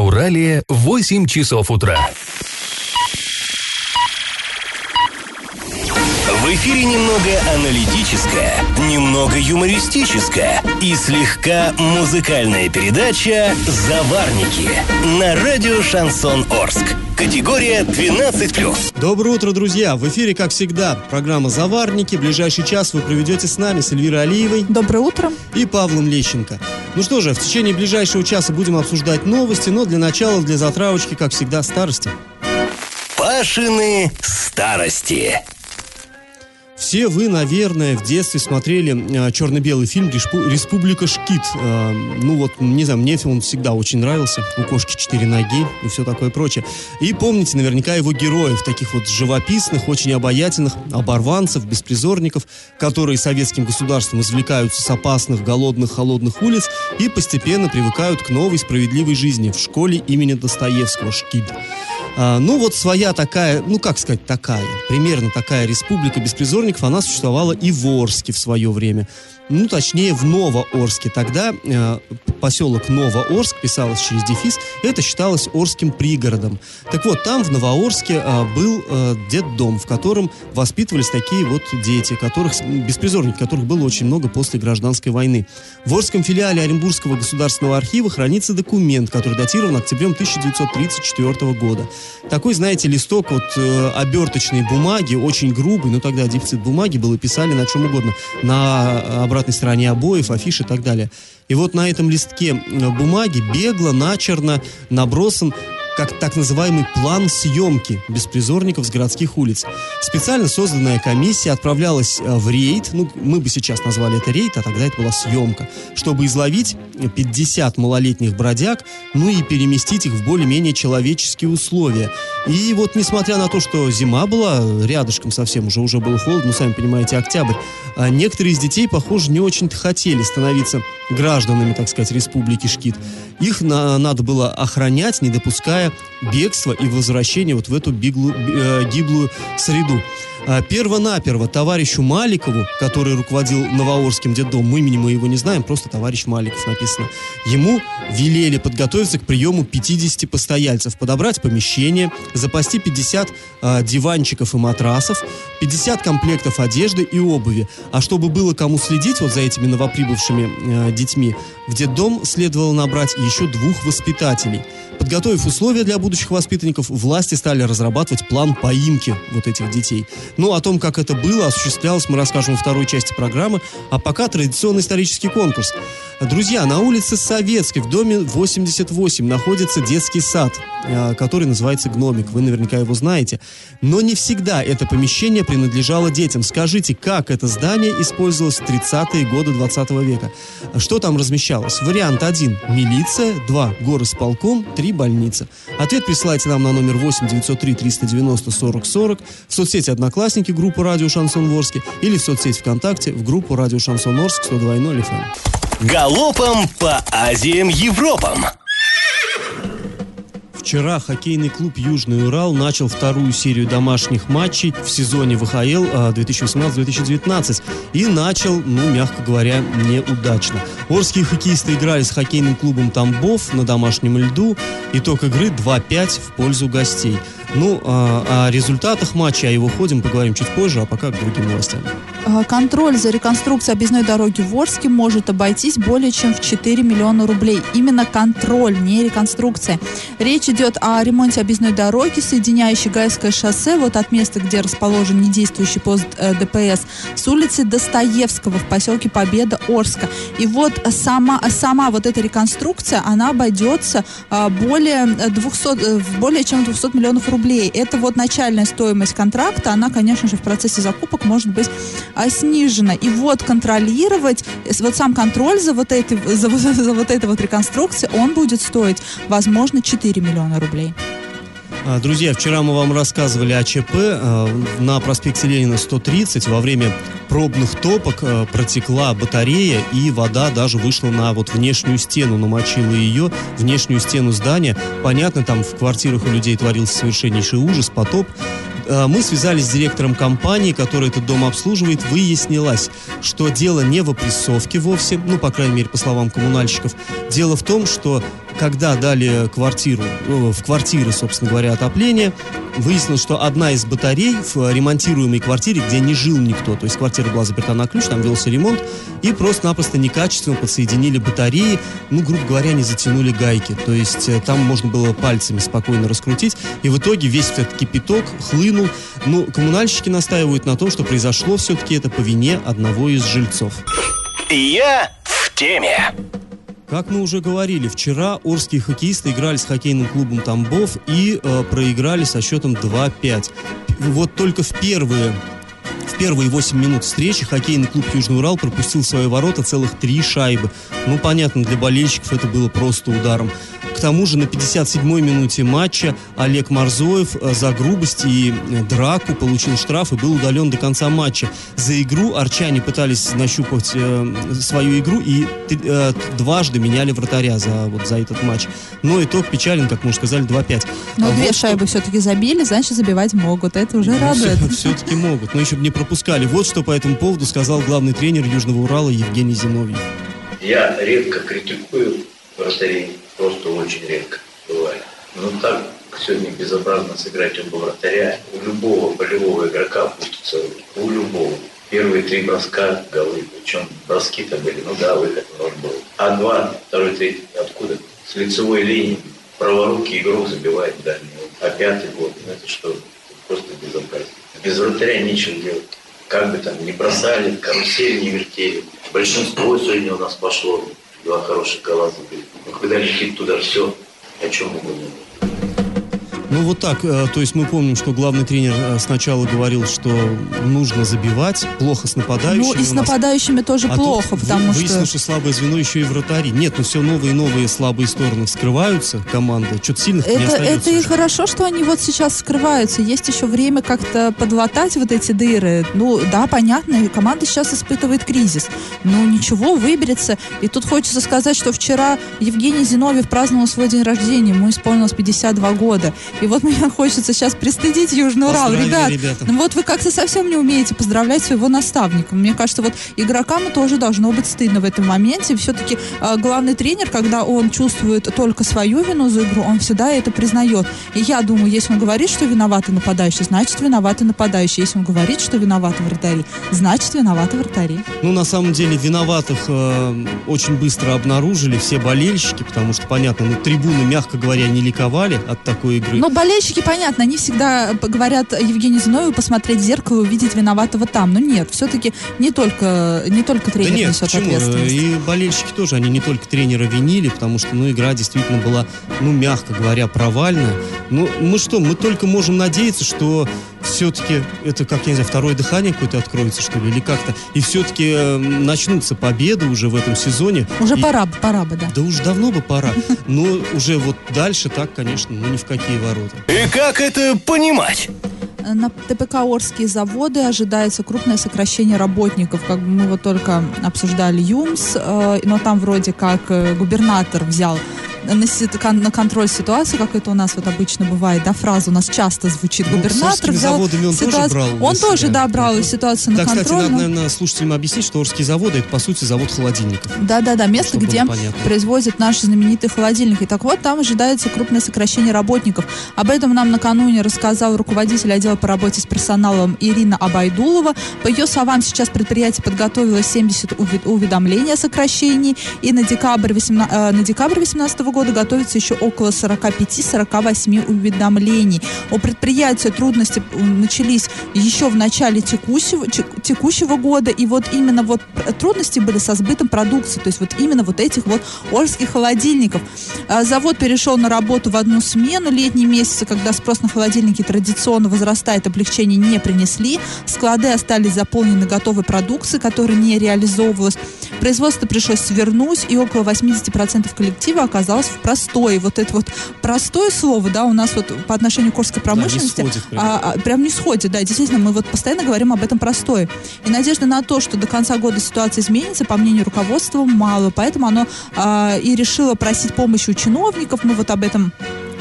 Урале 8 часов утра. В эфире немного аналитическая, немного юмористическая и слегка музыкальная передача «Заварники» на радио «Шансон Орск». Категория 12+. Доброе утро, друзья! В эфире, как всегда, программа «Заварники». Ближайший час вы проведете с нами, с Эльвирой Алиевой. Доброе утро. И Павлом Лещенко. Ну что же, в течение ближайшего часа будем обсуждать новости, но для начала, для затравочки, как всегда, старости. Пашины старости. Все вы, наверное, в детстве смотрели э, черно-белый фильм «Республика Шкит». Э, ну вот, не знаю, мне он всегда очень нравился. У кошки четыре ноги и все такое прочее. И помните наверняка его героев, таких вот живописных, очень обаятельных оборванцев, беспризорников, которые советским государством извлекаются с опасных, голодных, холодных улиц и постепенно привыкают к новой справедливой жизни в школе имени Достоевского «Шкит». А, ну, вот своя такая, ну, как сказать, такая, примерно такая республика беспризорников, она существовала и в Орске в свое время ну, точнее, в Новоорске. Тогда э, поселок Новоорск писалось через дефис, это считалось Орским пригородом. Так вот, там, в Новоорске, э, был э, детдом, в котором воспитывались такие вот дети, которых, беспризорники, которых было очень много после гражданской войны. В Орском филиале Оренбургского государственного архива хранится документ, который датирован октябрем 1934 года. Такой, знаете, листок вот э, оберточной бумаги, очень грубый, но тогда дефицит бумаги был, и писали на чем угодно. На обратной обратной стороне обоев, афиш и так далее. И вот на этом листке э, бумаги бегло, начерно набросан как так называемый план съемки беспризорников с городских улиц. Специально созданная комиссия отправлялась э, в рейд, ну, мы бы сейчас назвали это рейд, а тогда это была съемка, чтобы изловить 50 малолетних бродяг, ну и переместить их в более-менее человеческие условия. И вот, несмотря на то, что зима была рядышком совсем, уже, уже было холодно, ну, сами понимаете, октябрь, а некоторые из детей, похоже, не очень-то хотели становиться гражданами, так сказать, республики Шкит. Их на, надо было охранять, не допуская бегство и возвращение вот в эту биглу, э, гиблую среду. А, перво-наперво товарищу Маликову, который руководил Новоорским детдомом, имени мы его не знаем, просто товарищ Маликов написано, ему велели подготовиться к приему 50 постояльцев, подобрать помещение, запасти 50 э, диванчиков и матрасов, 50 комплектов одежды и обуви. А чтобы было кому следить вот за этими новоприбывшими э, детьми, в детдом следовало набрать еще двух воспитателей. Подготовив условия для будущих воспитанников, власти стали разрабатывать план поимки вот этих детей. Ну, о том, как это было, осуществлялось, мы расскажем во второй части программы. А пока традиционный исторический конкурс. Друзья, на улице Советской, в доме 88, находится детский сад, э, который называется «Гномик». Вы наверняка его знаете. Но не всегда это помещение принадлежало детям. Скажите, как это здание использовалось в 30-е годы 20 века? Что там размещалось? Вариант 1 – милиция, 2 – горосполком, 3 – больница. Ответ присылайте нам на номер 8 903 390 40 40 в соцсети «Одноклассники» группу «Радио Шансон Ворске» или в соцсети ВКонтакте в группу «Радио Шансон Орск» 102.0 FM. Галопом по Азиям Европам. Вчера хоккейный клуб «Южный Урал» начал вторую серию домашних матчей в сезоне ВХЛ 2018-2019 и начал, ну, мягко говоря, неудачно. Орские хоккеисты играли с хоккейным клубом «Тамбов» на домашнем льду. Итог игры 2-5 в пользу гостей. Ну, а, о результатах матча, о его ходе мы поговорим чуть позже, а пока к другим новостям. А, контроль за реконструкцией объездной дороги в Орске может обойтись более чем в 4 миллиона рублей. Именно контроль, не реконструкция. Речь идет о ремонте объездной дороги, соединяющей Гайское шоссе, вот от места, где расположен недействующий пост э, ДПС, с улицы Достоевского в поселке Победа Орска. И вот сама, сама вот эта реконструкция, она обойдется э, более, 200, э, более чем 200 миллионов рублей. Это вот начальная стоимость контракта, она, конечно же, в процессе закупок может быть снижена. И вот контролировать, вот сам контроль за вот, этой, за, за вот этой вот реконструкцией, он будет стоить, возможно, 4 миллиона рублей. А, друзья, вчера мы вам рассказывали о ЧП а, на проспекте Ленина 130. Во время пробных топок а, протекла батарея, и вода даже вышла на вот внешнюю стену, намочила ее, внешнюю стену здания. Понятно, там в квартирах у людей творился совершеннейший ужас, потоп. Мы связались с директором компании, которая этот дом обслуживает. Выяснилось, что дело не в опрессовке вовсе, ну, по крайней мере, по словам коммунальщиков. Дело в том, что когда дали квартиру, э, в квартиры, собственно говоря, отопление, выяснилось, что одна из батарей в ремонтируемой квартире, где не жил никто, то есть квартира была заперта на ключ, там велся ремонт, и просто-напросто некачественно подсоединили батареи, ну, грубо говоря, не затянули гайки, то есть э, там можно было пальцами спокойно раскрутить, и в итоге весь этот кипяток хлынул. Ну, коммунальщики настаивают на том, что произошло все-таки это по вине одного из жильцов. Я в теме. Как мы уже говорили, вчера орские хоккеисты играли с хоккейным клубом Тамбов и э, проиграли со счетом 2-5. Вот только в первые в первые 8 минут встречи хоккейный клуб Южный Урал пропустил в свои ворота целых три шайбы. Ну, понятно, для болельщиков это было просто ударом. К тому же на 57-й минуте матча Олег Марзоев э, за грубость и э, драку получил штраф и был удален до конца матча. За игру арчане пытались нащупать э, свою игру и э, дважды меняли вратаря за, вот, за этот матч. Но итог печален, как мы уже сказали, 2-5. Но А две вот шайбы все-таки забили, значит забивать могут. Это уже радует. Все-таки могут, но еще бы не пропускали. Вот что по этому поводу сказал главный тренер Южного Урала Евгений Зиновьев. Я редко критикую вратарей, просто очень редко бывает. Но так сегодня безобразно сыграть оба вратаря. У любого полевого игрока пустятся руки. У любого. Первые три броска голы, причем броски-то были, ну да, выход нож был. А два, второй, третий, откуда? С лицевой линии праворукий игрок забивает дальний. А пятый год, ну это что, просто безобразие. Без вратаря нечего делать. Как бы там не бросали, карусель не вертели. Большинство сегодня у нас пошло. Два хороших гола забили. Но когда летит туда все, о чем угодно. Ну вот так, э, то есть мы помним, что главный тренер э, сначала говорил, что нужно забивать, плохо с нападающими. Ну и с нападающими тоже А плохо, потому что... выяснилось, что слабое звено еще и вратари. Нет, ну все новые и новые слабые стороны скрываются команды. Что-то сильных не Это, остается. это и уже. хорошо, что они вот сейчас скрываются. Есть еще время как-то подлатать вот эти дыры. Ну, да, понятно, команда сейчас испытывает кризис. Но ничего, выберется. И тут хочется сказать, что вчера Евгений Зиновьев праздновал свой день рождения. Ему исполнилось 52 года. И вот мне хочется сейчас пристыдить Южный Урал. Ребят, ребята. ну вот вы как-то совсем не умеете поздравлять своего наставника. Мне кажется, вот игрокам тоже должно быть стыдно в этом моменте. Все-таки э, главный тренер, когда он чувствует только свою вину за игру, он всегда это признает. И я думаю, если он говорит, что виноваты нападающие, значит виноваты нападающие. Если он говорит, что виноваты вратари, значит виноваты вратари. Ну, на самом деле, виноватых э, очень быстро обнаружили все болельщики, потому что, понятно, ну, трибуны, мягко говоря, не ликовали от такой игры. Но болельщики, понятно, они всегда говорят Евгению Зиновьеву посмотреть в зеркало и увидеть виноватого там. Но нет, все-таки не только, не только Да тренер нет, несет почему? ответственность. И болельщики тоже, они не только тренера винили, потому что, ну, игра действительно была, ну, мягко говоря, провальная. Ну, мы что, мы только можем надеяться, что все-таки это, как, я не знаю, второе дыхание какое-то откроется, что ли, или как-то. И все-таки э, начнутся победы уже в этом сезоне. Уже И- пора бы, пора бы, да. Да уж давно бы пора. Но уже вот дальше так, конечно, ну ни в какие ворота. И как это понимать? На ТПК Орские заводы ожидается крупное сокращение работников. Как мы вот только обсуждали ЮМС, э, но там вроде как э, губернатор взял на, на контроль ситуации, как это у нас вот обычно бывает, да, фраза у нас часто звучит. Ну, Губернатор взял он тоже ситуацию- брал на Он тоже, себя. да, брал ситуацию Да, на кстати, контроль. надо, но- наверное, слушателям объяснить, что Орские заводы это, по сути, завод холодильников. Да-да-да, место, Чтобы где производят наши знаменитые холодильники. Так вот, там ожидается крупное сокращение работников. Об этом нам накануне рассказал руководитель отдела по работе с персоналом Ирина Абайдулова. По ее словам, сейчас предприятие подготовило 70 уви- уведомлений о сокращении, и на декабрь 18, э, на декабрь 2018 года готовится еще около 45-48 уведомлений. У предприятия трудности начались еще в начале текущего, те- текущего года, и вот именно вот трудности были со сбытом продукции, то есть вот именно вот этих вот орских холодильников. А, Завод перешел на работу в одну смену. Летние месяцы, когда спрос на холодильники традиционно возрастает, облегчения не принесли. Склады остались заполнены готовой продукцией, которая не реализовывалась. Производство пришлось свернуть, и около 80% коллектива оказалось в простое. Вот это вот простое слово, да, у нас вот по отношению к Орской промышленности сходит прям. а, а, прям не сходит, да, действительно, мы вот постоянно говорим об этом простое. И надежда на то, что до конца года ситуация изменится, по мнению руководства, мало, поэтому оно а, и решило просить помощи у чиновников, мы вот об этом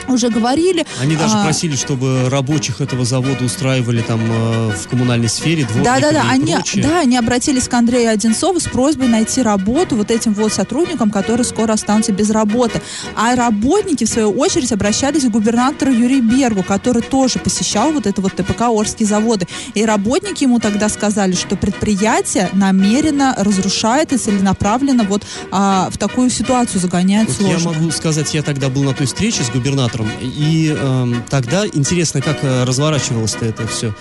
уже говорили. Они даже А, просили, чтобы рабочих этого завода устраивали там э, в коммунальной сфере, Да, да, да, они, прочее. да, они обратились к Андрею Одинцову с просьбой найти работу вот этим вот сотрудникам, которые скоро останутся без работы. А работники, в свою очередь, обращались к губернатору Юрию Бергу, который тоже посещал вот это вот ТПК Орские заводы. И работники ему тогда сказали, что предприятие намеренно разрушает и целенаправленно вот а, в такую ситуацию загоняет Вот я сложно. могу сказать, я тогда был на той встрече с губернатором, и эм, тогда интересно, как э, разворачивалось-то это все.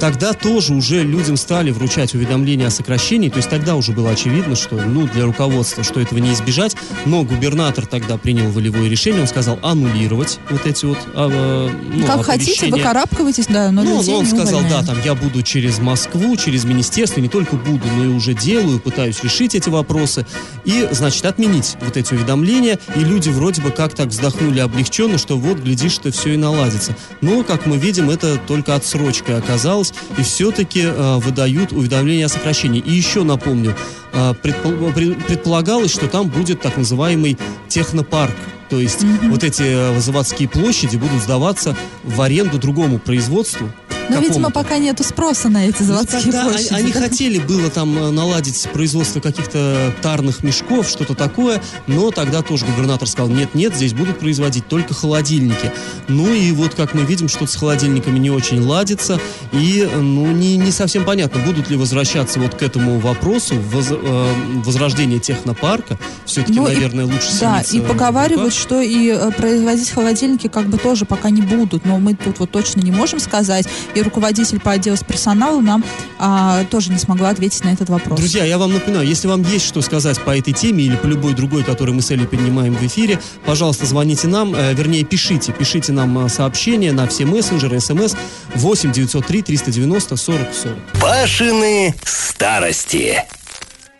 Тогда тоже уже людям стали вручать уведомления о сокращении, то есть тогда уже было очевидно, что ну, для руководства, что этого не избежать, но губернатор тогда принял волевое решение, он сказал аннулировать вот эти вот а, э, ну, как хотите, оповещения. выкарабкивайтесь, да, но Ну, он сказал, да, там я буду через Москву, через министерство, не только буду, но и уже делаю, пытаюсь решить эти вопросы. И, значит, отменить вот эти уведомления. И люди вроде бы как так вздохнули облегченно, что вот, глядишь, что все и наладится. Но, как мы видим, это только отсрочкой оказалось. И все-таки э, выдают уведомления о сокращении. И еще напомню, э, предпол- пред- предполагалось, что там будет так называемый технопарк. То есть вот эти э, заводские площади будут сдаваться в аренду другому производству. Но, видимо, какому-то. пока нету спроса на эти Ну, заводские тогда площади. Они, они хотели было там э, наладить производство каких-то тарных мешков, что-то такое, но тогда тоже губернатор сказал, нет-нет, здесь будут производить только холодильники. Ну и вот, как мы видим, что-то с холодильниками не очень ладится, и, ну, не, не совсем понятно, будут ли возвращаться вот к этому вопросу воз- э, возрождения технопарка. Все-таки, Ну и- наверное, лучше Да, и поговаривают, что и э, производить холодильники как бы тоже пока не будут, но мы тут вот точно не можем сказать. И руководитель по отделу с персоналом нам а, тоже не смогла ответить на этот вопрос. Друзья, я вам напоминаю, если вам есть что сказать по этой теме или по любой другой, которую мы с Элей поднимаем в эфире, пожалуйста, звоните нам, э, вернее, пишите, пишите нам э, сообщения на все мессенджеры, смс 8 903 390 40 40. Пашины старости.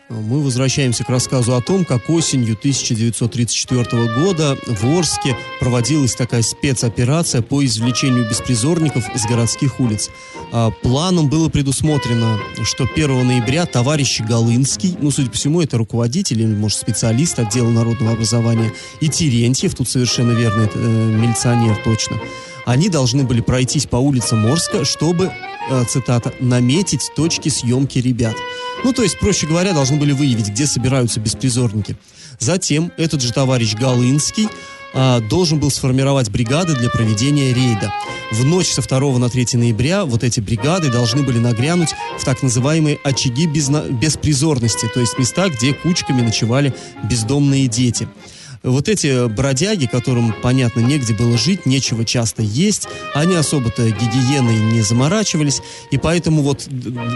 Мы возвращаемся к рассказу о том, как осенью 1934 года в Орске проводилась такая спецоперация по извлечению беспризорников из городских улиц. А, Планом было предусмотрено, что 1 ноября товарищ Голынский, ну, судя по всему, это руководитель или, может, специалист отдела народного образования, и Терентьев, тут совершенно верно, это э, милиционер точно, они должны были пройтись по улицам Орска, чтобы, э, цитата, «наметить точки съемки ребят». Ну, то есть, проще говоря, должны были выявить, где собираются беспризорники. Затем этот же товарищ Голынский а, должен был сформировать бригады для проведения рейда. В ночь со 2 на 3 ноября вот эти бригады должны были нагрянуть в так называемые очаги безна- беспризорности, то есть места, где кучками ночевали бездомные дети. Вот эти бродяги, которым, понятно, негде было жить, нечего часто есть, они особо-то гигиеной не заморачивались, и поэтому вот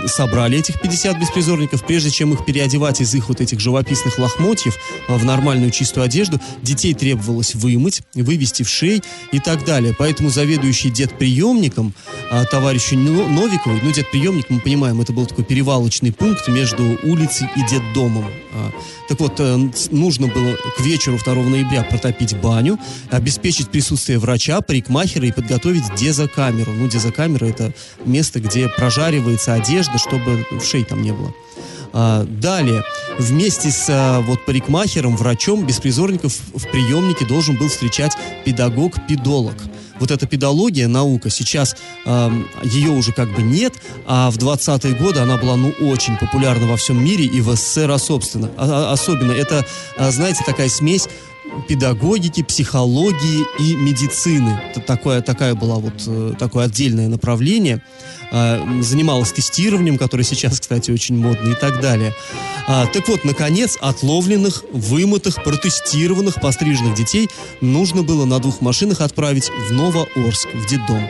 собрали этих 50 беспризорников, прежде чем их переодевать из их вот этих живописных лохмотьев а, в нормальную чистую одежду, детей требовалось вымыть, вывести в шей и так далее. Поэтому заведующий дед-приемником а, товарищу Но- Новиковой, ну, дед-приемник, мы понимаем, это был такой перевалочный пункт между улицей и детдомом. А, Так вот, э, нужно было к вечеру 2 ноября протопить баню, обеспечить присутствие врача, парикмахера и подготовить дезокамеру. Ну, дезокамера это место, где прожаривается одежда, чтобы вшей там не было. А, далее, вместе с а, вот парикмахером, врачом, беспризорников в приемнике должен был встречать педагог-педолог. Вот эта педология, наука, сейчас эм, ее уже как бы нет, а в 20-е годы она была, ну, очень популярна во всем мире и в СССР особенно. А- особенно это, знаете, такая смесь педагогики, психологии и медицины. Это такое, такая была вот, э, такое отдельное направление. А, занималась тестированием, которое сейчас, кстати, очень модно и так далее. А, так вот, наконец, отловленных, вымытых, протестированных, постриженных детей нужно было на двух машинах отправить в Новоорск, в детдом.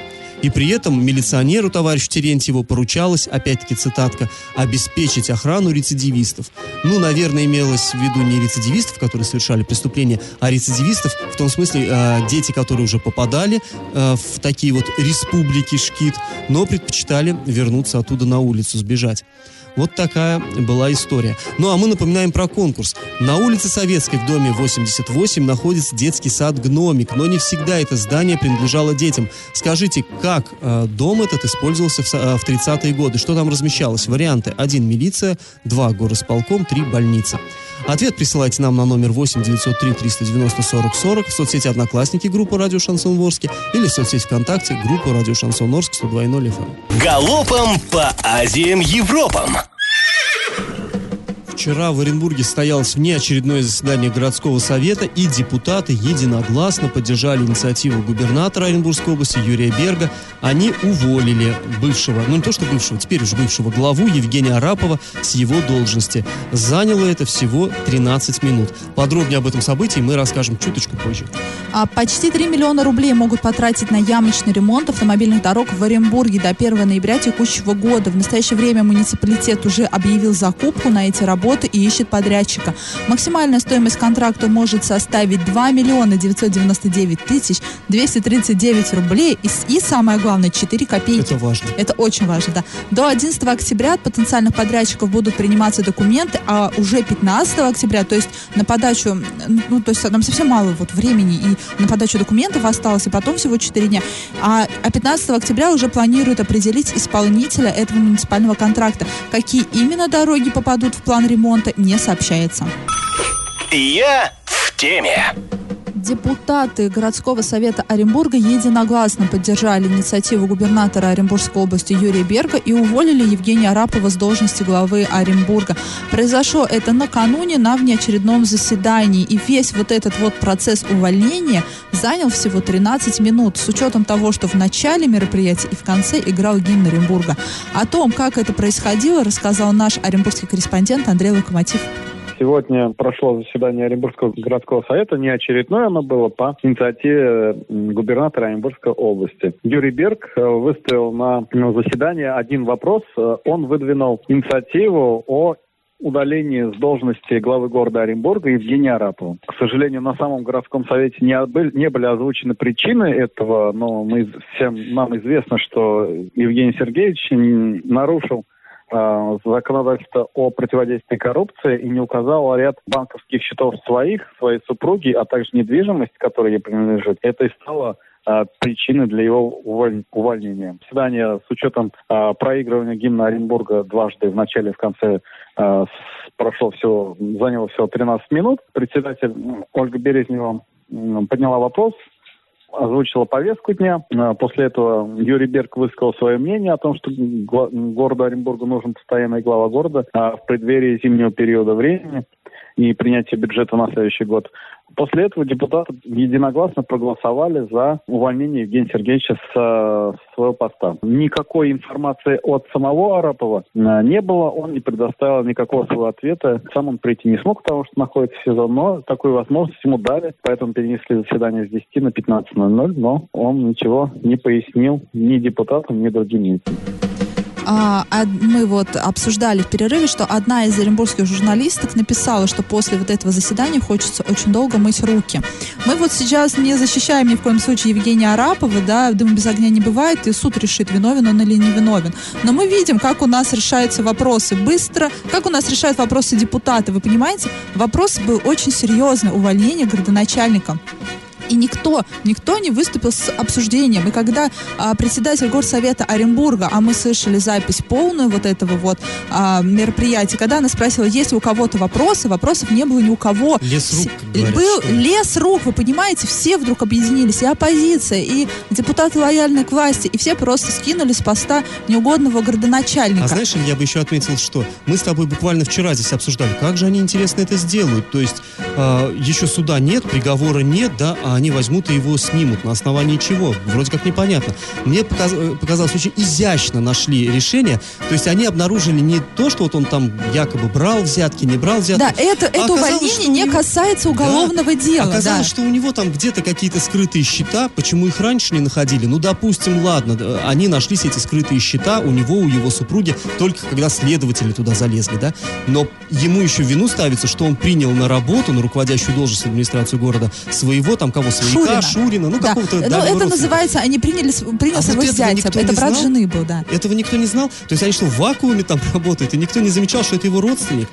И при этом милиционеру товарищу Терентьеву поручалось, опять-таки цитатка, обеспечить охрану рецидивистов. Ну, наверное, имелось в виду не рецидивистов, которые совершали преступления, а рецидивистов в том смысле э, дети, которые уже попадали э, в такие вот республики Шкит, но предпочитали вернуться оттуда на улицу, сбежать. Вот такая была история. Ну а мы напоминаем про конкурс. На улице Советской в доме 88 находится детский сад «Гномик», но не всегда это здание принадлежало детям. Скажите, как э, дом этот использовался в, э, в 30-е годы? Что там размещалось? Варианты. Один – милиция, два – горосполком, три – больница. Ответ присылайте нам на номер 8 903 390 40 40 в соцсети Одноклассники группа Радио Шансон Орске или в соцсети ВКонтакте группа Радио Шансон Орск 102.0 FM. Галопом по Азиям Европам! Вчера в Оренбурге состоялось внеочередное заседание городского совета, и депутаты единогласно поддержали инициативу губернатора Оренбургской области Юрия Берга. Они уволили бывшего, ну не то что бывшего, теперь уже бывшего главу Евгения Арапова с его должности. Заняло это всего 13 минут. Подробнее об этом событии мы расскажем чуточку позже. А почти 3 миллиона рублей могут потратить на ямочный ремонт автомобильных дорог в Оренбурге до 1 ноября текущего года. В настоящее время муниципалитет уже объявил закупку на эти работы и ищет подрядчика. Максимальная стоимость контракта может составить 2 миллиона 999 тысяч 239 рублей и, и самое главное 4 копейки. Это важно. Это очень важно, да. До 11 октября от потенциальных подрядчиков будут приниматься документы, а уже 15 октября, то есть на подачу, ну, то есть нам совсем мало вот времени и на подачу документов осталось, и потом всего 4 дня. А, а 15 октября уже планируют определить исполнителя этого муниципального контракта. Какие именно дороги попадут в план ремонта, не сообщается. Я в теме. Депутаты городского совета Оренбурга единогласно поддержали инициативу губернатора Оренбургской области Юрия Берга и уволили Евгения Арапова с должности главы Оренбурга. Произошло это накануне на внеочередном заседании. И весь вот этот вот процесс увольнения занял всего 13 минут. С учетом того, что в начале мероприятия и в конце играл гимн Оренбурга. О том, как это происходило, рассказал наш оренбургский корреспондент Андрей Локомотив. Сегодня прошло заседание Оренбургского городского совета, не очередное оно было по инициативе губернатора Оренбургской области. Юрий Берг э, выставил на заседание один вопрос. Э, он выдвинул инициативу о удалении с должности главы города Оренбурга Евгения Арапова. К сожалению, на самом городском совете не, были, не были озвучены причины этого, но мы всем нам известно, что Евгений Сергеевич нарушил законодательство о противодействии коррупции и не указал ряд банковских счетов своих, своей супруги, а также недвижимость, которая ей принадлежит. Это и стало э, причиной для его уволь... увольнения. Заседание с учетом э, проигрывания гимна Оренбурга дважды в начале и в конце э, прошло всего, заняло всего 13 минут. Председатель Ольга Березнева подняла вопрос озвучила повестку дня. А, после этого Юрий Берг высказал свое мнение о том, что городу Оренбургу нужен постоянный глава города а в преддверии зимнего периода времени и принятия бюджета на следующий год. После этого депутаты единогласно проголосовали за увольнение Евгения Сергеевича с, с своего поста. Никакой информации от самого Арапова э, не было, он не предоставил никакого своего ответа. Сам он прийти не смог, потому что находится в СИЗО, но такую возможность ему дали, поэтому перенесли заседание с 10 на 15.00, но он ничего не пояснил ни депутатам, ни другим лицам мы вот обсуждали в перерыве, что одна из оренбургских журналисток написала, что после вот этого заседания хочется очень долго мыть руки. Мы вот сейчас не защищаем ни в коем случае Евгения Арапова, да, дыма без огня не бывает, и суд решит, виновен он или не виновен. Но мы видим, как у нас решаются вопросы быстро, как у нас решают вопросы депутаты. Вы понимаете, вопрос был очень серьезный, увольнение городоначальника и никто, никто не выступил с обсуждением. И когда а, председатель горсовета Оренбурга, а мы слышали запись полную вот этого вот а, мероприятия, когда она спросила, есть ли у кого-то вопросы, вопросов не было ни у кого. Лес рук, говорят, Был лес рук, вы понимаете, все вдруг объединились, и оппозиция, и депутаты лояльные к власти, и все просто скинули с поста неугодного городоначальника. А знаешь, я бы еще отметил, что мы с тобой буквально вчера здесь обсуждали, как же они, интересно, это сделают. То есть э, еще суда нет, приговора нет, да, а они возьмут и его снимут. На основании чего? Вроде как непонятно. Мне показ, показалось, очень изящно нашли решение. То есть они обнаружили не то, что вот он там якобы брал взятки, не брал взятки. Да, это, а это увольнение не него... касается уголовного да, дела. Оказалось, да. что у него там где-то какие-то скрытые счета. Почему их раньше не находили? Ну, допустим, ладно, они нашлись эти скрытые счета у него, у его супруги, только когда следователи туда залезли, да? Но ему еще вину ставится, что он принял на работу, на руководящую должность администрацию города своего, там кого свояка, Шурина, Шурина ну да. какого-то... Ну, это называется, они приняли, принял а своего вот зятя. Это брат знал? жены был, да. Этого никто не знал? То есть они что, в вакууме там работают, и никто не замечал, что это его родственник?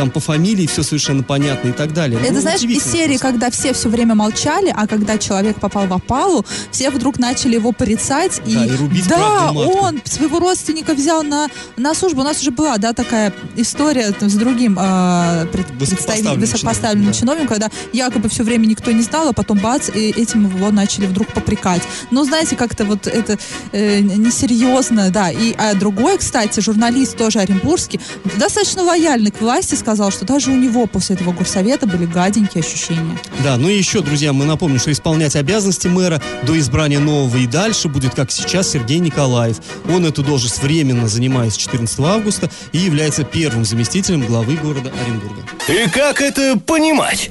Там по фамилии все совершенно понятно и так далее. Это, Ну, знаешь, из серии, просто. когда все все время молчали, а когда человек попал в опалу, все вдруг начали его порицать. И, Да, и рубить да, он своего родственника взял на, на службу. У нас уже была, да, такая история там, с другим э, пред- Высокопоставленным высокопоставленным чиновником, чиновником, когда якобы все время никто не знал, а потом бац, и этим его начали вдруг попрекать. Ну, знаете, как-то вот это э, несерьезно, да. И а другой, кстати, журналист тоже оренбургский, достаточно лояльный к власти, сказал, что даже у него после этого горсовета были гаденькие ощущения. Да, ну и еще, друзья, мы напомним, что исполнять обязанности мэра до избрания нового и дальше будет, как сейчас, Сергей Николаев. Он эту должность временно занимает с 14 августа и является первым заместителем главы города Оренбурга. И как это понимать?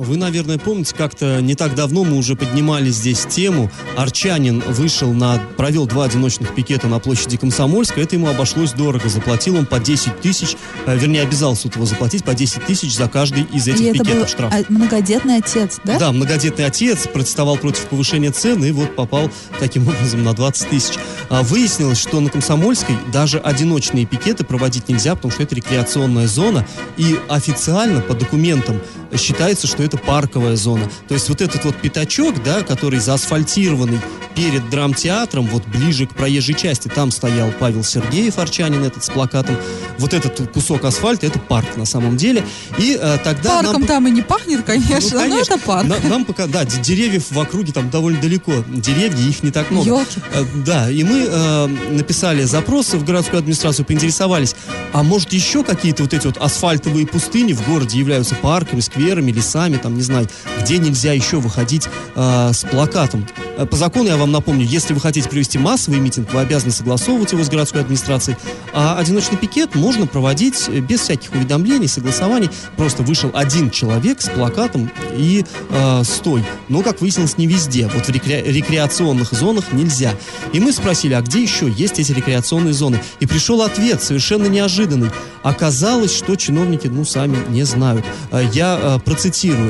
Вы, наверное, помните, как-то не так давно мы уже поднимали здесь тему. Арчанин вышел на, провел два одиночных пикета на площади Комсомольска. Это ему обошлось дорого. Заплатил он по 10 тысяч, э, вернее, обязал суд его заплатить по 10 тысяч за каждый из этих И это был пикетов штраф. а, многодетный отец, да? Да, многодетный отец протестовал против повышения цен и вот попал таким образом на 20 тысяч. А выяснилось, что на Комсомольской даже одиночные пикеты проводить нельзя, потому что это рекреационная зона, и официально по документам считается, что это парковая зона. То есть вот этот вот пятачок, да, который заасфальтированный перед драмтеатром, вот ближе к проезжей части, там стоял Павел Сергеев, арчанин этот с плакатом. Вот этот кусок асфальта, это парк на самом деле. И э, тогда нам Парком там и не пахнет, конечно, ну, но это парк. На- нам пока, да, деревьев в округе там довольно далеко. Деревья, их не так много. Ёлки. Э, Да, и мы э, написали запросы в городскую администрацию, поинтересовались, а может еще какие-то вот эти вот асфальтовые пустыни в городе являются парками, скверами, лесами, там, не знаю, где нельзя еще выходить э, с плакатом. Э, По закону, я вам напомню, если вы хотите провести массовый митинг, вы обязаны согласовывать его с городской администрацией, а одиночный пикет можно проводить э, без всяких уведомлений, согласований. Просто вышел один человек с плакатом и э, стой. Но, как выяснилось, не везде. Вот в рекре- рекреационных зонах нельзя. И мы спросили, а где еще есть эти рекреационные зоны? И пришел ответ, совершенно неожиданный. Оказалось, что чиновники, ну, сами не знают. Э, Я э, процитирую.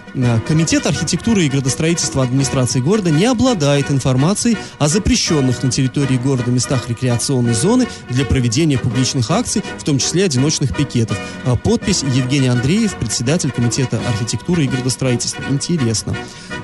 Комитет архитектуры и градостроительства администрации города не обладает информацией о запрещенных на территории города местах рекреационной зоны для проведения публичных акций, в том числе одиночных пикетов. Э, Подпись Евгений Андреев, председатель Комитета архитектуры и градостроительства. Интересно.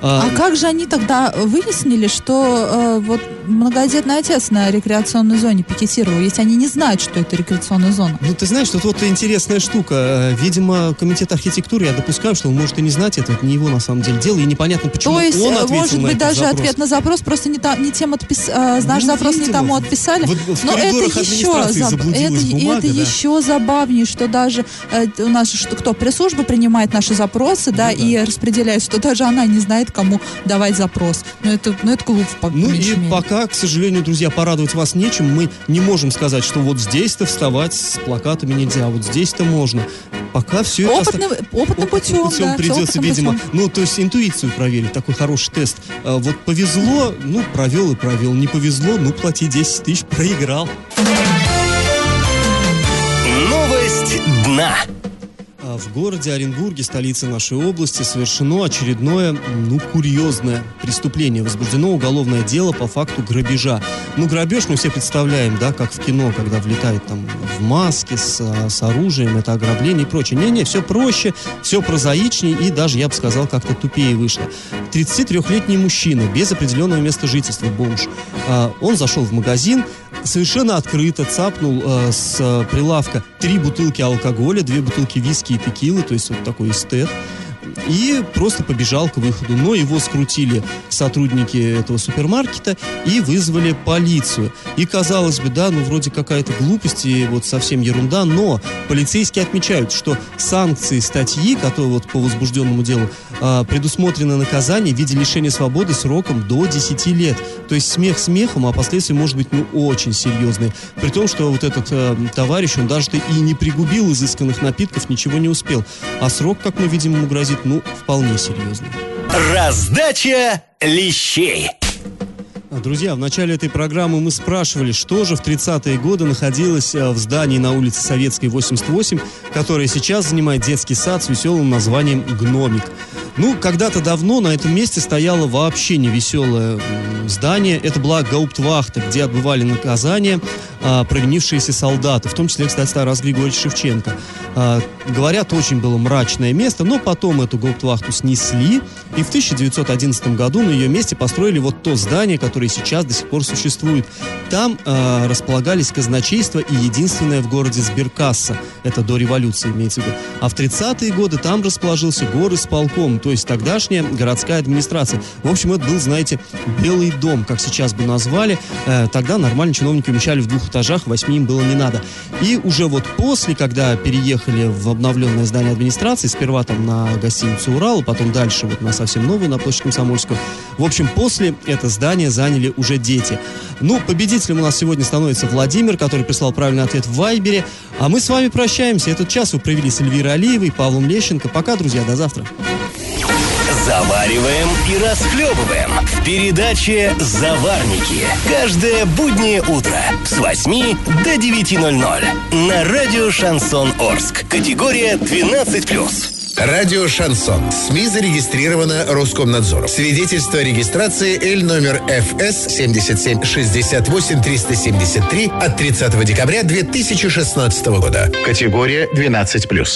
А, А как же они тогда выяснили, что э, вот многодетный отец на рекреационной зоне пикетировал, если они не знают, что это рекреационная зона? Ну, ты знаешь, тут вот интересная штука. Э, Видимо, комитет архитектуры, я допускаю, что он может и не знать это, это не его на самом деле дело, и непонятно, почему То есть, он э, ответил может на быть, даже запрос. ответ на запрос просто не, та- не тем отпис... э, наш Ну, запрос не видимо, тому в- отписали. в- в Но это еще, заб- это, бумага, это да. еще забавнее, что даже э, у нас что, кто пресс-служба принимает наши запросы, да, Ну да. и распределяет, что даже она не знает, кому давать запрос. Но это, ну, это глупо, по Ну и мере. пока, к сожалению, друзья, порадовать вас нечем. Мы не можем сказать, что вот здесь-то вставать с плакатами нельзя, а вот здесь-то можно. Пока все это... оста- Опытным, опытным путем, путем да, придется, опытным видимо, путем. ну, то есть интуицию проверить, такой хороший тест. А, вот повезло, ну, провел и провел. Не повезло, ну, плати 10 тысяч, проиграл. Новость дна. В городе Оренбурге, столице нашей области, совершено очередное, ну, курьезное преступление. Возбуждено уголовное дело по факту грабежа. Ну, грабеж мы все представляем, да, как в кино, когда влетает там в маске с, с оружием, это ограбление и прочее. Не-не, все проще, все прозаичнее и даже, я бы сказал, как-то тупее вышло. 33-летний мужчина без определенного места жительства, бомж. А, Он зашел в магазин, совершенно открыто цапнул э, с э, прилавка три бутылки алкоголя, две бутылки виски и текилы, то есть вот такой эстет. И просто побежал к выходу. Но его скрутили сотрудники этого супермаркета и вызвали полицию. И казалось бы, да, ну вроде какая-то глупость и вот совсем ерунда, но полицейские отмечают, что санкции статьи, которые вот по возбужденному делу, а, предусмотрено наказание в виде лишения свободы сроком до 10 лет. То есть смех смехом, а последствия может быть ну очень серьезные. При том, что вот этот э, товарищ, он даже и не пригубил изысканных напитков, ничего не успел. А срок, как мы видим, ему грозит, ну, вполне серьезный. Раздача лещей. Друзья, в начале этой программы мы спрашивали, что же в 30-е годы находилось э, в здании на улице Советской, 88, которое сейчас занимает детский сад с веселым названием «Гномик». Ну, когда-то давно на этом месте стояло вообще невеселое здание. Это была гауптвахта, где отбывали наказание а, провинившиеся солдаты, в том числе, кстати, Тарас Григорьевич Шевченко. А, говорят, очень было мрачное место, но потом эту гауптвахту снесли, и в 1911 году на ее месте построили вот то здание, которое сейчас до сих пор существует. Там а, располагались казначейство и единственное в городе сберкасса. Это до революции имеется в виду. А в 30-е годы там расположился горосполком, то есть тогдашняя городская администрация. В общем, это был, знаете, Белый дом, как сейчас бы назвали. Э, тогда нормально чиновники умещали в двух этажах, восьми им было не надо. И уже вот после, когда переехали в обновленное здание администрации, сперва там на гостиницу «Урал», потом дальше вот на совсем новую, на площадь Комсомольскую. В общем, после это здание заняли уже дети. Ну, победителем у нас сегодня становится Владимир, который прислал правильный ответ в Вайбере. А мы с вами прощаемся. Этот час вы провели с Эльвирой Алиевой, Павлом Лещенко. Пока, друзья, до завтра. Завариваем и расхлебываем в передаче «Заварники». Каждое буднее утро с 8 до 9.00 на радио «Шансон Орск». Категория 12+. Радио «Шансон». СМИ зарегистрировано Роскомнадзором. Свидетельство о регистрации Л номер ФС 77 68 373 от 30 декабря 2016 года. Категория 12+.